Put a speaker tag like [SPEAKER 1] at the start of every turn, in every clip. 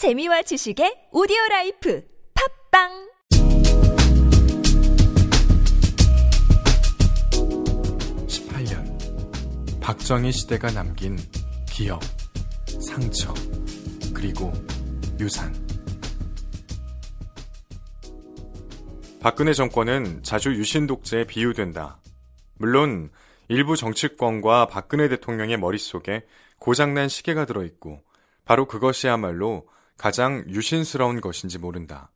[SPEAKER 1] 재미와 지식의 오디오 라이프 팟빵
[SPEAKER 2] 박정희 시대가 남긴 기억, 상처, 그리고 유산. 박근혜 정권은 자주 유신 독재에 비유된다. 물론 일부 정치권과 박근혜 대통령의 머릿속에 고장난 시계가 들어있고 바로 그것이야말로 가장 유신스러운 것인지 모른다.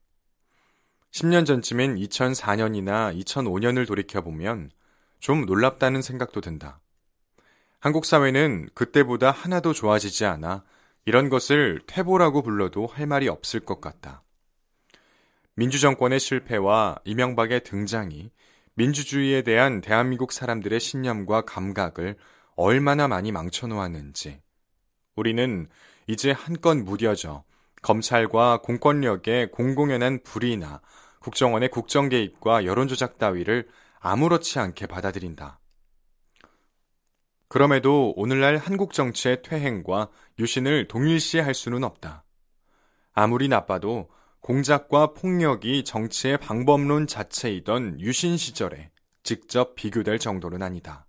[SPEAKER 2] 10년 전쯤인 2004년이나 2005년을 돌이켜보면 좀 놀랍다는 생각도 든다. 한국 사회는 그때보다 하나도 좋아지지 않아 이런 것을 퇴보라고 불러도 할 말이 없을 것 같다. 민주정권의 실패와 이명박의 등장이 민주주의에 대한 대한민국 사람들의 신념과 감각을 얼마나 많이 망쳐놓았는지 우리는 이제 한껏 무뎌져 검찰과 공권력의 공공연한 불이나 국정원의 국정 개입과 여론 조작 따위를 아무렇지 않게 받아들인다. 그럼에도 오늘날 한국 정치의 퇴행과 유신을 동일시할 수는 없다. 아무리 나빠도 공작과 폭력이 정치의 방법론 자체이던 유신 시절에 직접 비교될 정도는 아니다.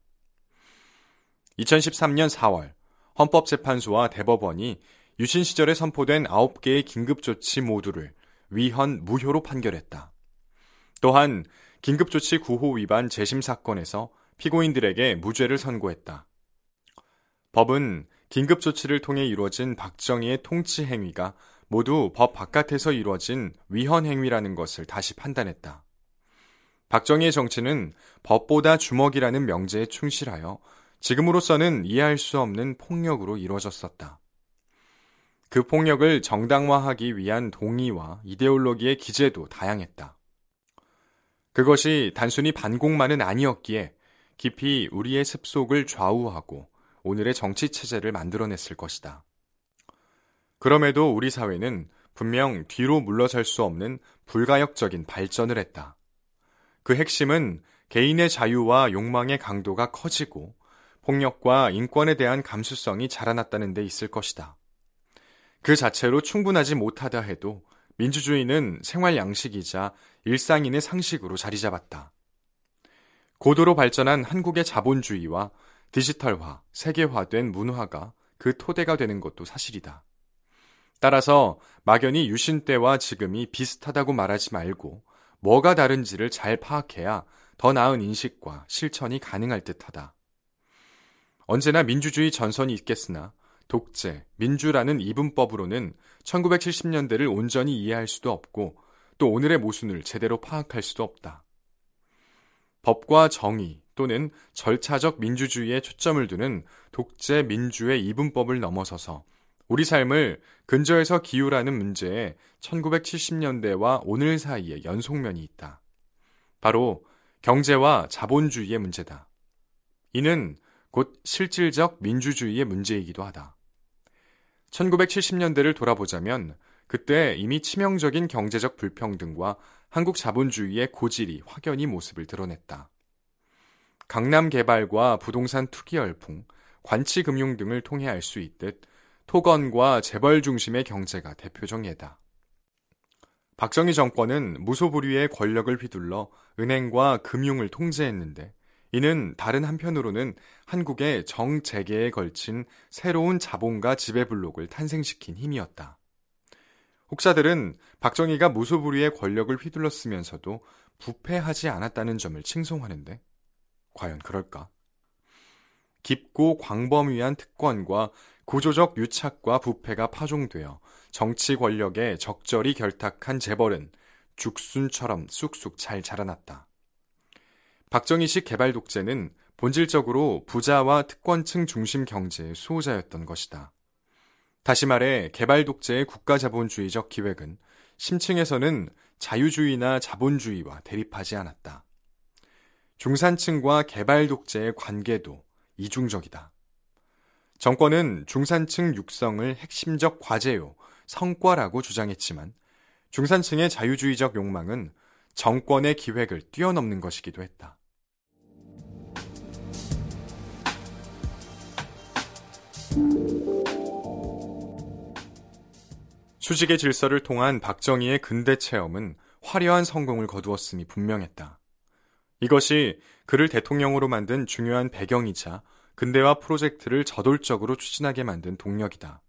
[SPEAKER 2] 2013년 4월 헌법재판소와 대법원이 유신 시절에 선포된 9개의 긴급조치 모두를 위헌 무효로 판결했다. 또한 긴급조치 9호 위반 재심 사건에서 피고인들에게 무죄를 선고했다. 법은 긴급조치를 통해 이루어진 박정희의 통치 행위가 모두 법 바깥에서 이루어진 위헌 행위라는 것을 다시 판단했다. 박정희의 정치는 법보다 주먹이라는 명제에 충실하여 지금으로서는 이해할 수 없는 폭력으로 이루어졌었다. 그 폭력을 정당화하기 위한 동의와 이데올로기의 기재도 다양했다. 그것이 단순히 반공만은 아니었기에 깊이 우리의 습속을 좌우하고 오늘의 정치 체제를 만들어냈을 것이다. 그럼에도 우리 사회는 분명 뒤로 물러설 수 없는 불가역적인 발전을 했다. 그 핵심은 개인의 자유와 욕망의 강도가 커지고 폭력과 인권에 대한 감수성이 자라났다는 데 있을 것이다. 그 자체로 충분하지 못하다 해도 민주주의는 생활 양식이자 일상인의 상식으로 자리 잡았다. 고도로 발전한 한국의 자본주의와 디지털화, 세계화된 문화가 그 토대가 되는 것도 사실이다. 따라서 막연히 유신 때와 지금이 비슷하다고 말하지 말고 뭐가 다른지를 잘 파악해야 더 나은 인식과 실천이 가능할 듯하다. 언제나 민주주의 전선이 있겠으나 독재, 민주라는 이분법으로는 1970년대를 온전히 이해할 수도 없고 또 오늘의 모순을 제대로 파악할 수도 없다. 법과 정의, 또는 절차적 민주주의에 초점을 두는 독재 민주의 이분법을 넘어서서 우리 삶을 근저에서 기울하는 문제에 1970년대와 오늘 사이에 연속면이 있다. 바로 경제와 자본주의의 문제다. 이는 곧 실질적 민주주의의 문제이기도 하다. 1970년대를 돌아보자면 그때 이미 치명적인 경제적 불평등과 한국 자본주의의 고질이 확연히 모습을 드러냈다. 강남 개발과 부동산 투기 열풍, 관치 금융 등을 통해 알 수 있듯 토건과 재벌 중심의 경제가 대표적 예다. 박정희 정권은 무소불위의 권력을 휘둘러 은행과 금융을 통제했는데 이는 다른 한편으로는 한국의 정재계에 걸친 새로운 자본가 지배 블록을 탄생시킨 힘이었다. 혹자들은 박정희가 무소불위의 권력을 휘둘렀으면서도 부패하지 않았다는 점을 칭송하는데 과연 그럴까? 깊고 광범위한 특권과 구조적 유착과 부패가 파종되어 정치 권력에 적절히 결탁한 재벌은 죽순처럼 쑥쑥 잘 자라났다. 박정희식 개발 독재는 본질적으로 부자와 특권층 중심 경제의 수호자였던 것이다. 다시 말해 개발 독재의 국가 자본주의적 기획은 심층에서는 자유주의나 자본주의와 대립하지 않았다. 중산층과 개발 독재의 관계도 이중적이다. 정권은 중산층 육성을 핵심적 과제요, 성과라고 주장했지만 중산층의 자유주의적 욕망은 정권의 기획을 뛰어넘는 것이기도 했다. 수직의 질서를 통한 박정희의 근대 체험은 화려한 성공을 거두었음이 분명했다. 이것이 그를 대통령으로 만든 중요한 배경이자 근대화 프로젝트를 저돌적으로 추진하게 만든 동력이다.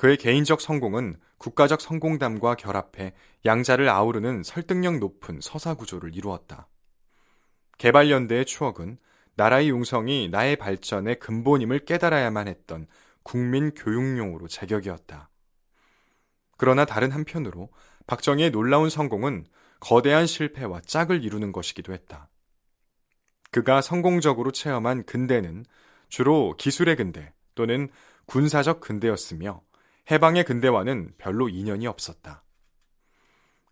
[SPEAKER 2] 그의 개인적 성공은 국가적 성공담과 결합해 양자를 아우르는 설득력 높은 서사 구조를 이루었다. 개발연대의 추억은 나라의 융성이 나의 발전의 근본임을 깨달아야만 했던 국민 교육용으로 제격이었다. 그러나 다른 한편으로 박정희의 놀라운 성공은 거대한 실패와 짝을 이루는 것이기도 했다. 그가 성공적으로 체험한 근대는 주로 기술의 근대 또는 군사적 근대였으며 해방의 근대와는 별로 인연이 없었다.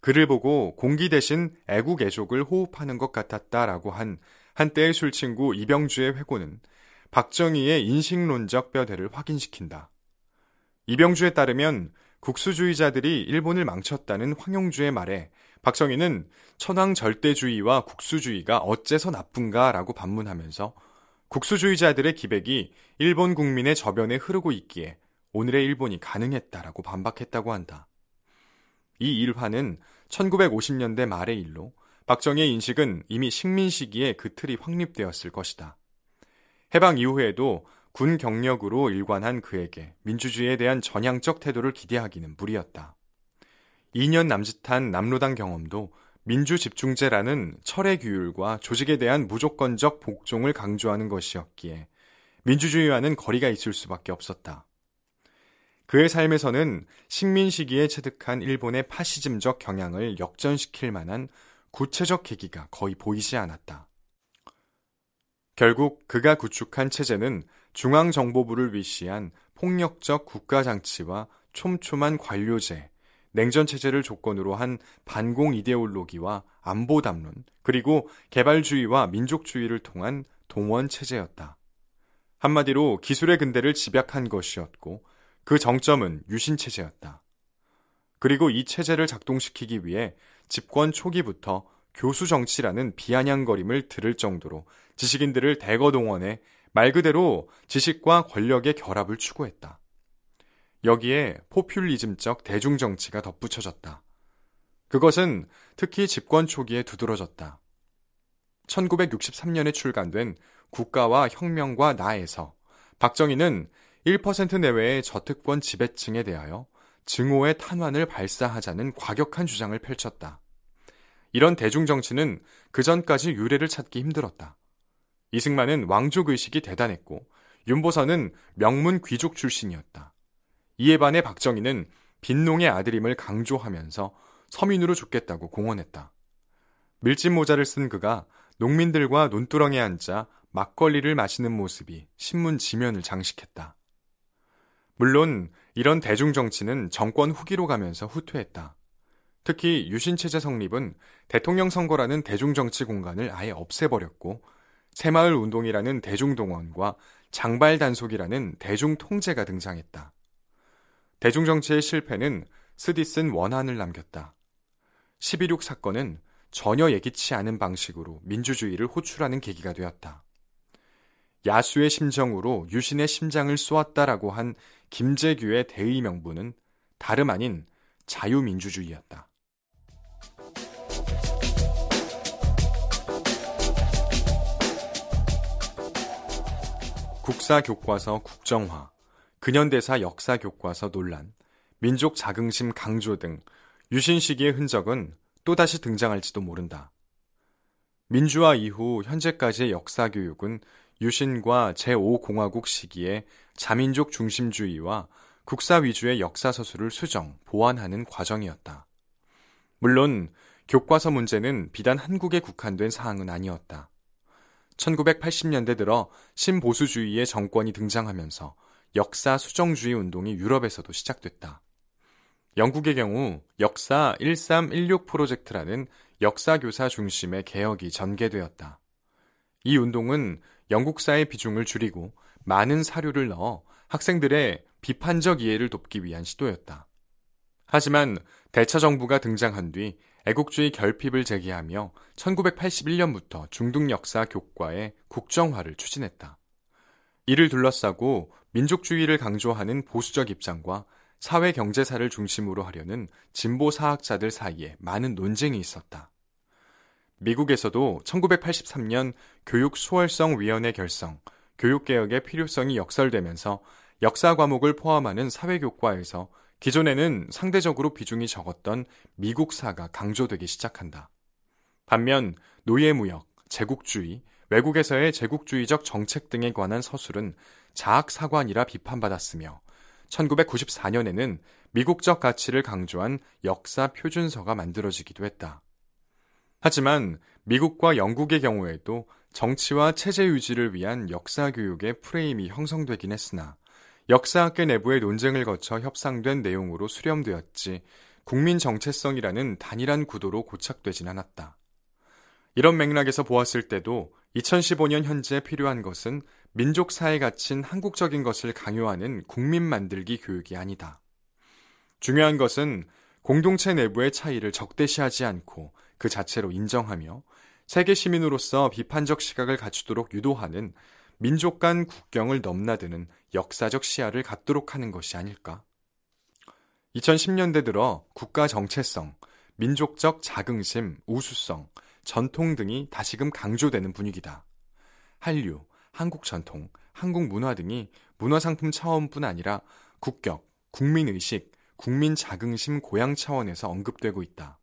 [SPEAKER 2] 그를 보고 공기 대신 애국 애족을 호흡하는 것 같았다라고 한 한때의 술친구 이병주의 회고는 박정희의 인식론적 뼈대를 확인시킨다. 이병주에 따르면 국수주의자들이 일본을 망쳤다는 황용주의 말에 박정희는 천황 절대주의와 국수주의가 어째서 나쁜가라고 반문하면서 국수주의자들의 기백이 일본 국민의 저변에 흐르고 있기에 오늘의 일본이 가능했다라고 반박했다고 한다. 이 일화는 1950년대 말의 일로 박정희의 인식은 이미 식민 시기에 그 틀이 확립되었을 것이다. 해방 이후에도 군 경력으로 일관한 그에게 민주주의에 대한 전향적 태도를 기대하기는 무리였다. 2년 남짓한 남로당 경험도 민주집중제라는 철의 규율과 조직에 대한 무조건적 복종을 강조하는 것이었기에 민주주의와는 거리가 있을 수밖에 없었다. 그의 삶에서는 식민 시기에 체득한 일본의 파시즘적 경향을 역전시킬 만한 구체적 계기가 거의 보이지 않았다. 결국 그가 구축한 체제는 중앙정보부를 위시한 폭력적 국가장치와 촘촘한 관료제, 냉전체제를 조건으로 한 반공 이데올로기와 안보담론, 그리고 개발주의와 민족주의를 통한 동원체제였다. 한마디로 기술의 근대를 집약한 것이었고, 그 정점은 유신체제였다. 그리고 이 체제를 작동시키기 위해 집권 초기부터 교수 정치라는 비아냥거림을 들을 정도로 지식인들을 대거 동원해 말 그대로 지식과 권력의 결합을 추구했다. 여기에 포퓰리즘적 대중정치가 덧붙여졌다. 그것은 특히 집권 초기에 두드러졌다. 1963년에 출간된 국가와 혁명과 나에서 박정희는 1% 내외의 저특권 지배층에 대하여 증오의 탄환을 발사하자는 과격한 주장을 펼쳤다. 이런 대중정치는 그전까지 유래를 찾기 힘들었다. 이승만은 왕족 의식이 대단했고 윤보선은 명문 귀족 출신이었다. 이에 반해 박정희는 빈농의 아들임을 강조하면서 서민으로 죽겠다고 공언했다. 밀짚 모자를 쓴 그가 농민들과 논두렁에 앉아 막걸리를 마시는 모습이 신문 지면을 장식했다. 물론 이런 대중정치는 정권 후기로 가면서 후퇴했다. 특히 유신체제 성립은 대통령 선거라는 대중정치 공간을 아예 없애버렸고 새마을 운동이라는 대중동원과 장발 단속이라는 대중통제가 등장했다. 대중정치의 실패는 스디슨 원한을 남겼다. 11.6 사건은 전혀 예기치 않은 방식으로 민주주의를 호출하는 계기가 되었다. 야수의 심정으로 유신의 심장을 쏘았다라고 한 김재규의 대의 명분은 다름 아닌 자유민주주의였다. 국사 교과서 국정화, 근현대사 역사 교과서 논란, 민족 자긍심 강조 등 유신 시기의 흔적은 또다시 등장할지도 모른다. 민주화 이후 현재까지의 역사 교육은 유신과 제5공화국 시기에 자민족 중심주의와 국사 위주의 역사 서술을 수정, 보완하는 과정이었다. 물론 교과서 문제는 비단 한국에 국한된 사항은 아니었다. 1980년대 들어 신보수주의의 정권이 등장하면서 역사 수정주의 운동이 유럽에서도 시작됐다. 영국의 경우 역사 1316 프로젝트라는 역사교사 중심의 개혁이 전개되었다. 이 운동은 영국사의 비중을 줄이고 많은 사료를 넣어 학생들의 비판적 이해를 돕기 위한 시도였다. 하지만 대처 정부가 등장한 뒤 애국주의 결핍을 제기하며 1981년부터 중등 역사 교과의 국정화를 추진했다. 이를 둘러싸고 민족주의를 강조하는 보수적 입장과 사회 경제사를 중심으로 하려는 진보 사학자들 사이에 많은 논쟁이 있었다. 미국에서도 1983년 교육 수월성 위원회 결성, 교육 개혁의 필요성이 역설되면서 역사 과목을 포함하는 사회 교과에서 기존에는 상대적으로 비중이 적었던 미국사가 강조되기 시작한다. 반면 노예무역, 제국주의, 외국에서의 제국주의적 정책 등에 관한 서술은 자학사관이라 비판받았으며 1994년에는 미국적 가치를 강조한 역사 표준서가 만들어지기도 했다. 하지만 미국과 영국의 경우에도 정치와 체제 유지를 위한 역사 교육의 프레임이 형성되긴 했으나 역사학계 내부의 논쟁을 거쳐 협상된 내용으로 수렴되었지 국민 정체성이라는 단일한 구도로 고착되진 않았다. 이런 맥락에서 보았을 때도 2015년 현재 필요한 것은 민족 사회 가친 한국적인 것을 강요하는 국민 만들기 교육이 아니다. 중요한 것은 공동체 내부의 차이를 적대시하지 않고 그 자체로 인정하며 세계 시민으로서 비판적 시각을 갖추도록 유도하는 민족 간 국경을 넘나드는 역사적 시야를 갖도록 하는 것이 아닐까? 2010년대 들어 국가 정체성, 민족적 자긍심, 우수성, 전통 등이 다시금 강조되는 분위기다. 한류, 한국 전통, 한국 문화 등이 문화상품 차원뿐 아니라 국격, 국민의식, 국민 자긍심 고양 차원에서 언급되고 있다.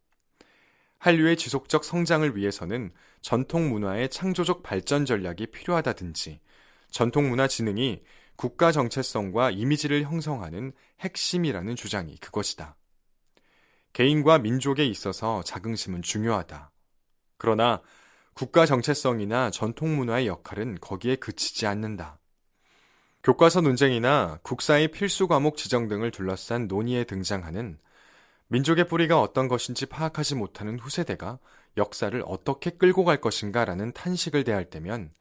[SPEAKER 2] 한류의 지속적 성장을 위해서는 전통 문화의 창조적 발전 전략이 필요하다든지 전통 문화 진흥이 국가 정체성과 이미지를 형성하는 핵심이라는 주장이 그것이다. 개인과 민족에 있어서 자긍심은 중요하다. 그러나 국가 정체성이나 전통 문화의 역할은 거기에 그치지 않는다. 교과서 논쟁이나 국사의 필수 과목 지정 등을 둘러싼 논의에 등장하는 민족의 뿌리가 어떤 것인지 파악하지 못하는 후세대가 역사를 어떻게 끌고 갈 것인가라는 탄식을 대할 때면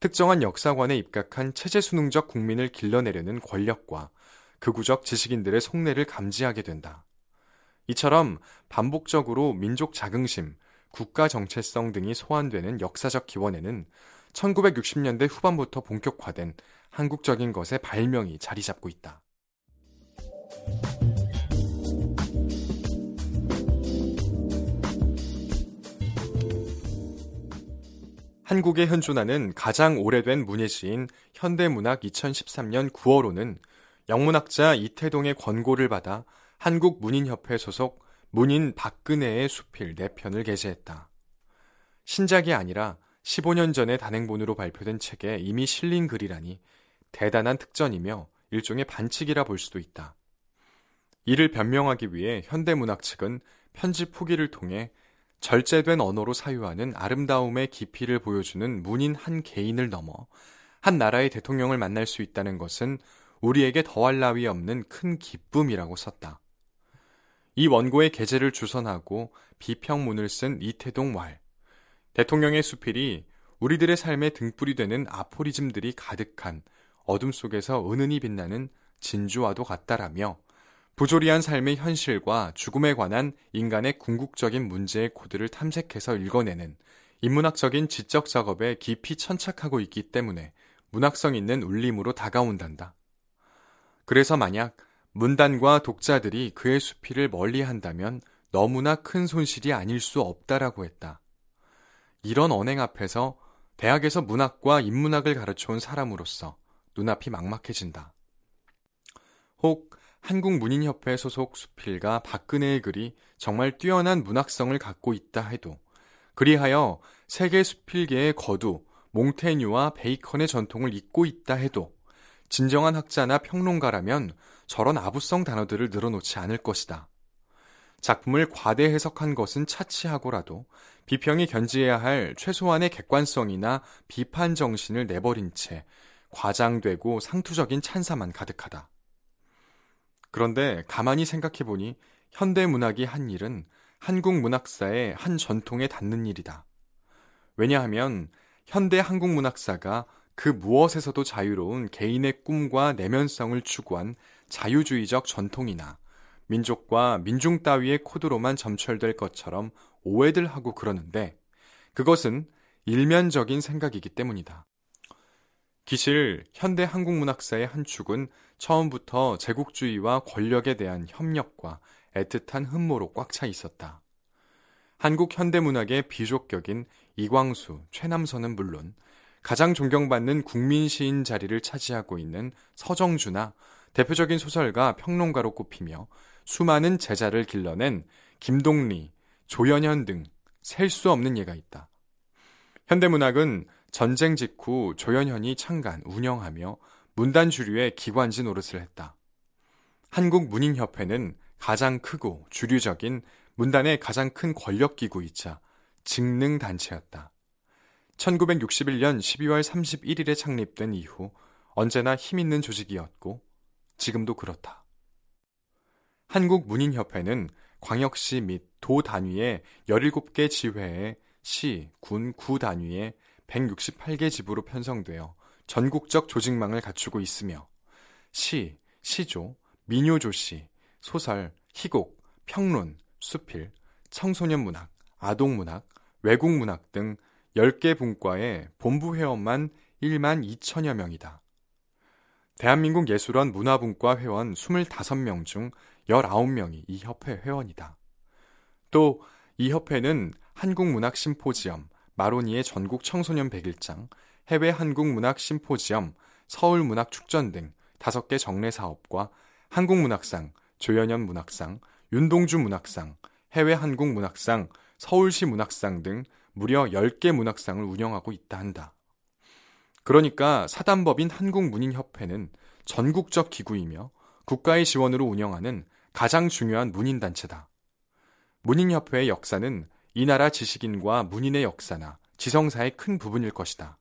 [SPEAKER 2] 특정한 역사관에 입각한 체제 수능적 국민을 길러내려는 권력과 극우적 지식인들의 속내를 감지하게 된다. 이처럼 반복적으로 민족 자긍심, 국가 정체성 등이 소환되는 역사적 기원에는 1960년대 후반부터 본격화된 한국적인 것의 발명이 자리 잡고 있다. 한국에 현존하는 가장 오래된 문예시인 현대문학 2013년 9월호는 영문학자 이태동의 권고를 받아 한국문인협회 소속 문인 박근혜의 수필 4편을 게재했다. 신작이 아니라 15년 전에 단행본으로 발표된 책에 이미 실린 글이라니 대단한 특전이며 일종의 반칙이라 볼 수도 있다. 이를 변명하기 위해 현대문학 측은 편집 후기를 통해 절제된 언어로 사유하는 아름다움의 깊이를 보여주는 문인 한 개인을 넘어 한 나라의 대통령을 만날 수 있다는 것은 우리에게 더할 나위 없는 큰 기쁨이라고 썼다. 이 원고의 게재를 주선하고 비평문을 쓴 이태동 왈. 대통령의 수필이 우리들의 삶의 등불이 되는 아포리즘들이 가득한 어둠 속에서 은은히 빛나는 진주와도 같다라며 부조리한 삶의 현실과 죽음에 관한 인간의 궁극적인 문제의 코드를 탐색해서 읽어내는 인문학적인 지적 작업에 깊이 천착하고 있기 때문에 문학성 있는 울림으로 다가온단다. 그래서 만약 문단과 독자들이 그의 수필을 멀리 한다면 너무나 큰 손실이 아닐 수 없다라고 했다. 이런 언행 앞에서 대학에서 문학과 인문학을 가르쳐온 사람으로서 눈앞이 막막해진다. 혹 한국문인협회 소속 수필가 박근혜의 글이 정말 뛰어난 문학성을 갖고 있다 해도 그리하여 세계 수필계의 거두 몽테뉴와 베이컨의 전통을 잇고 있다 해도 진정한 학자나 평론가라면 저런 아부성 단어들을 늘어놓지 않을 것이다. 작품을 과대 해석한 것은 차치하고라도 비평이 견지해야 할 최소한의 객관성이나 비판 정신을 내버린 채 과장되고 상투적인 찬사만 가득하다. 그런데 가만히 생각해 보니 현대 문학이 한 일은 한국 문학사의 한 전통에 닿는 일이다. 왜냐하면 현대 한국 문학사가 그 무엇에서도 자유로운 개인의 꿈과 내면성을 추구한 자유주의적 전통이나 민족과 민중 따위의 코드로만 점철될 것처럼 오해들 하고 그러는데 그것은 일면적인 생각이기 때문이다. 기실 현대 한국문학사의 한 축은 처음부터 제국주의와 권력에 대한 협력과 애틋한 흠모로 꽉 차 있었다. 한국 현대문학의 비족격인 이광수, 최남선은 물론 가장 존경받는 국민 시인 자리를 차지하고 있는 서정주나 대표적인 소설가 평론가로 꼽히며 수많은 제자를 길러낸 김동리, 조연현 등 셀 수 없는 예가 있다. 현대문학은 전쟁 직후 조연현이 창간, 운영하며 문단 주류의 기관지 노릇을 했다. 한국문인협회는 가장 크고 주류적인 문단의 가장 큰 권력기구이자 직능단체였다. 1961년 12월 31일에 창립된 이후 언제나 힘있는 조직이었고 지금도 그렇다. 한국문인협회는 광역시 및 도 단위의 17개 지회에 시, 군, 구 단위의 168개 지부로 편성되어 전국적 조직망을 갖추고 있으며 시, 시조, 민요조시, 소설, 희곡, 평론, 수필, 청소년 문학, 아동 문학, 외국 문학 등 10개 분과의 본부 회원만 1만 2천여 명이다. 대한민국 예술원 문화분과 회원 25명 중 19명이 이 협회 회원이다. 또 이 협회는 한국문학 심포지엄, 마로니의 전국 청소년 101장, 해외 한국문학 심포지엄, 서울문학축전 등 5개 정례 사업과 한국문학상, 조연현 문학상, 윤동주 문학상, 해외 한국문학상, 서울시 문학상 등 무려 10개 문학상을 운영하고 있다 한다. 그러니까 사단법인 한국문인협회는 전국적 기구이며 국가의 지원으로 운영하는 가장 중요한 문인단체다. 문인협회의 역사는 이 나라 지식인과 문인의 역사나 지성사의 큰 부분일 것이다.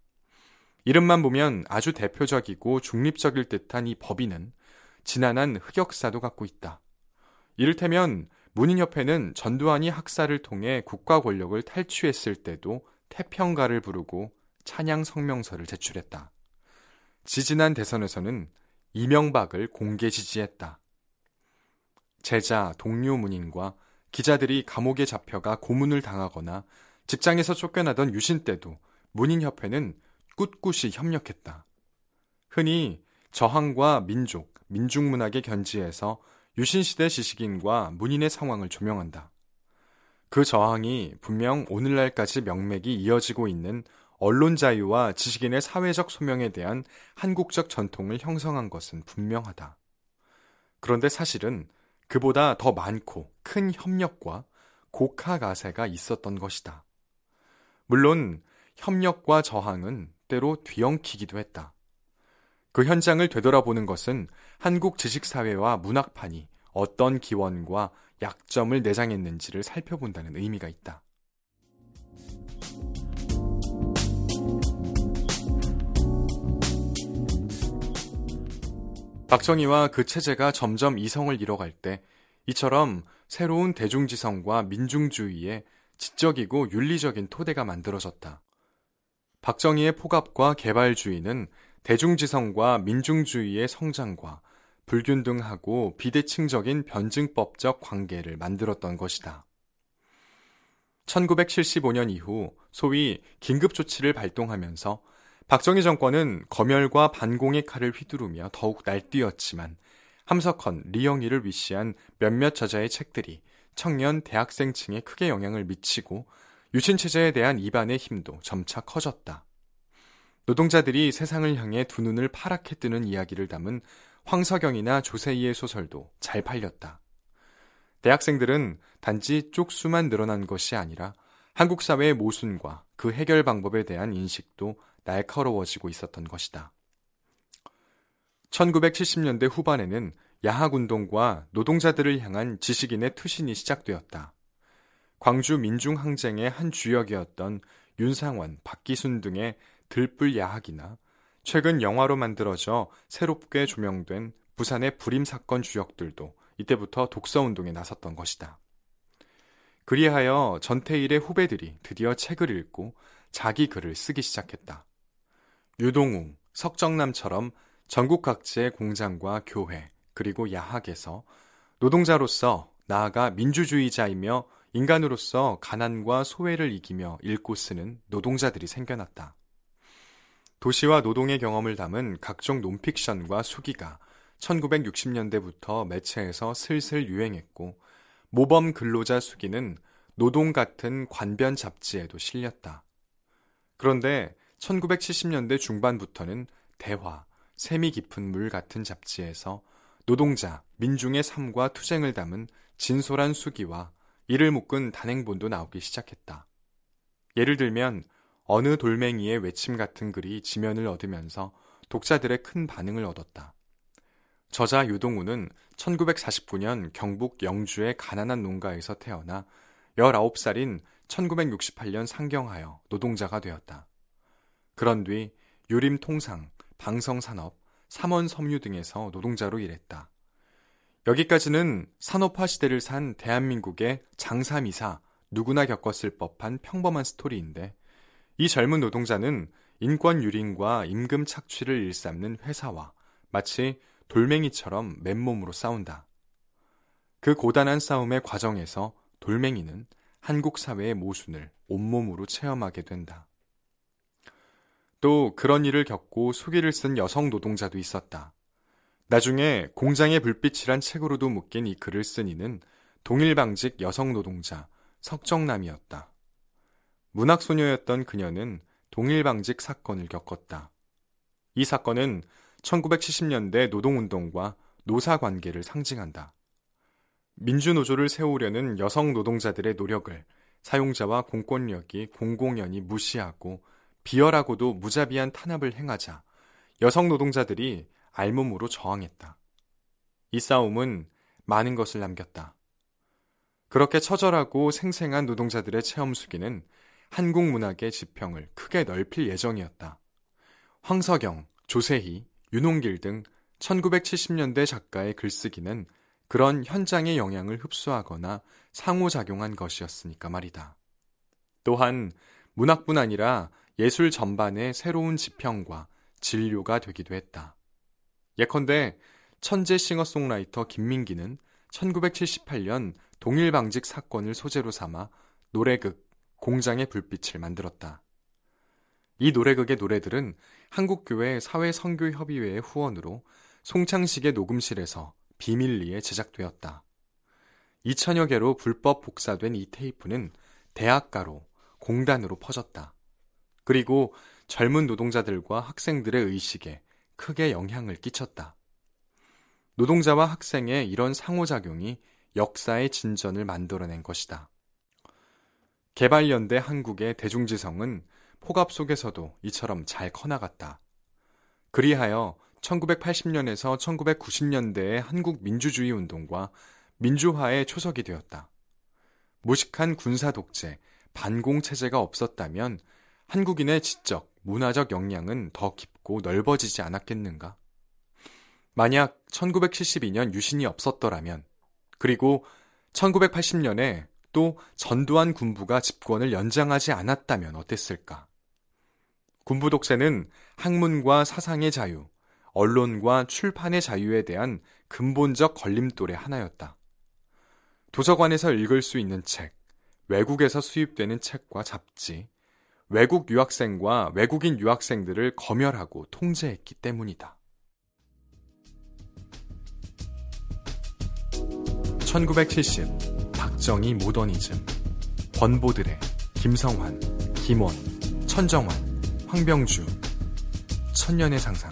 [SPEAKER 2] 이름만 보면 아주 대표적이고 중립적일 듯한 이 법인은 지난한 흑역사도 갖고 있다. 이를테면 문인협회는 전두환이 학사를 통해 국가 권력을 탈취했을 때도 태평가를 부르고 찬양 성명서를 제출했다. 지지난 대선에서는 이명박을 공개 지지했다. 제자, 동료 문인과 기자들이 감옥에 잡혀가 고문을 당하거나 직장에서 쫓겨나던 유신 때도 문인협회는 꿋꿋이 협력했다. 흔히 저항과 민족, 민중문학의 견지에서 유신시대 지식인과 문인의 상황을 조명한다. 그 저항이 분명 오늘날까지 명맥이 이어지고 있는 언론 자유와 지식인의 사회적 소명에 대한 한국적 전통을 형성한 것은 분명하다. 그런데 사실은 그보다 더 많고 큰 협력과 곡하 가세가 있었던 것이다. 물론 협력과 저항은 때로 뒤엉키기도 했다. 그 현장을 되돌아보는 것은 한국 지식사회와 문학판이 어떤 기원과 약점을 내장했는지를 살펴본다는 의미가 있다. 박정희와 그 체제가 점점 이성을 잃어갈 때 이처럼 새로운 대중지성과 민중주의의 지적이고 윤리적인 토대가 만들어졌다. 박정희의 포갑과 개발주의는 대중지성과 민중주의의 성장과 불균등하고 비대칭적인 변증법적 관계를 만들었던 것이다. 1975년 이후 소위 긴급조치를 발동하면서 박정희 정권은 검열과 반공의 칼을 휘두르며 더욱 날뛰었지만 함석헌, 리영희를 위시한 몇몇 저자의 책들이 청년 대학생층에 크게 영향을 미치고 유신 체제에 대한 이반의 힘도 점차 커졌다. 노동자들이 세상을 향해 두 눈을 파랗게 뜨는 이야기를 담은 황석영이나 조세희의 소설도 잘 팔렸다. 대학생들은 단지 쪽수만 늘어난 것이 아니라 한국 사회의 모순과 그 해결 방법에 대한 인식도 날카로워지고 있었던 것이다. 1970년대 후반에는 야학운동과 노동자들을 향한 지식인의 투신이 시작되었다. 광주 민중항쟁의 한 주역이었던 윤상원, 박기순 등의 들불 야학이나 최근 영화로 만들어져 새롭게 조명된 부산의 불임 사건 주역들도 이때부터 독서 운동에 나섰던 것이다. 그리하여 전태일의 후배들이 드디어 책을 읽고 자기 글을 쓰기 시작했다. 유동웅, 석정남처럼 전국 각지의 공장과 교회, 그리고 야학에서 노동자로서 나아가 민주주의자이며 인간으로서 가난과 소외를 이기며 읽고 쓰는 노동자들이 생겨났다. 도시와 노동의 경험을 담은 각종 논픽션과 수기가 1960년대부터 매체에서 슬슬 유행했고 모범 근로자 수기는 노동 같은 관변 잡지에도 실렸다. 그런데 1970년대 중반부터는 대화, 세미 깊은 물 같은 잡지에서 노동자, 민중의 삶과 투쟁을 담은 진솔한 수기와 이를 묶은 단행본도 나오기 시작했다. 예를 들면 어느 돌멩이의 외침 같은 글이 지면을 얻으면서 독자들의 큰 반응을 얻었다. 저자 유동우는 1949년 경북 영주의 가난한 농가에서 태어나 19살인 1968년 상경하여 노동자가 되었다. 그런 뒤 유림 통상, 방성산업, 삼원 섬유 등에서 노동자로 일했다. 여기까지는 산업화 시대를 산 대한민국의 장사미사 누구나 겪었을 법한 평범한 스토리인데 이 젊은 노동자는 인권 유린과 임금 착취를 일삼는 회사와 마치 돌멩이처럼 맨몸으로 싸운다. 그 고단한 싸움의 과정에서 돌멩이는 한국 사회의 모순을 온몸으로 체험하게 된다. 또 그런 일을 겪고 수기를 쓴 여성 노동자도 있었다. 나중에 공장의 불빛이란 책으로도 묶인 이 글을 쓴 이는 동일방직 여성 노동자 석정남이었다. 문학소녀였던 그녀는 동일방직 사건을 겪었다. 이 사건은 1970년대 노동운동과 노사관계를 상징한다. 민주노조를 세우려는 여성 노동자들의 노력을 사용자와 공권력이 공공연히 무시하고 비열하고도 무자비한 탄압을 행하자 여성 노동자들이 알몸으로 저항했다. 이 싸움은 많은 것을 남겼다. 그렇게 처절하고 생생한 노동자들의 체험 수기는 한국 문학의 지평을 크게 넓힐 예정이었다. 황석영, 조세희, 윤홍길 등 1970년대 작가의 글쓰기는 그런 현장의 영향을 흡수하거나 상호작용한 것이었으니까 말이다. 또한 문학뿐 아니라 예술 전반의 새로운 지평과 진료가 되기도 했다. 예컨대 천재 싱어송라이터 김민기는 1978년 동일방직 사건을 소재로 삼아 노래극 공장의 불빛을 만들었다. 이 노래극의 노래들은 한국교회 사회선교협의회의 후원으로 송창식의 녹음실에서 비밀리에 제작되었다. 2천여 개로 불법 복사된 이 테이프는 대학가로 공단으로 퍼졌다. 그리고 젊은 노동자들과 학생들의 의식에 크게 영향을 끼쳤다. 노동자와 학생의 이런 상호작용이 역사의 진전을 만들어낸 것이다. 개발연대 한국의 대중지성은 폭압 속에서도 이처럼 잘 커나갔다. 그리하여 1980년에서 1990년대의 한국 민주주의 운동과 민주화의 초석이 되었다. 무식한 군사 독재, 반공 체제가 없었다면 한국인의 지적, 문화적 역량은 더 깊 고 넓어지지 않았겠는가? 만약 1972년 유신이 없었더라면, 그리고 1980년에 또 전두환 군부가 집권을 연장하지 않았다면 어땠을까? 군부 독재는 학문과 사상의 자유, 언론과 출판의 자유에 대한 근본적 걸림돌의 하나였다. 도서관에서 읽을 수 있는 책, 외국에서 수입되는 책과 잡지, 외국 유학생과 외국인 유학생들을 검열하고 통제했기 때문이다. 1970 박정희 모더니즘. 권보드레 김성환 김원 천정환 황병주. 천년의 상상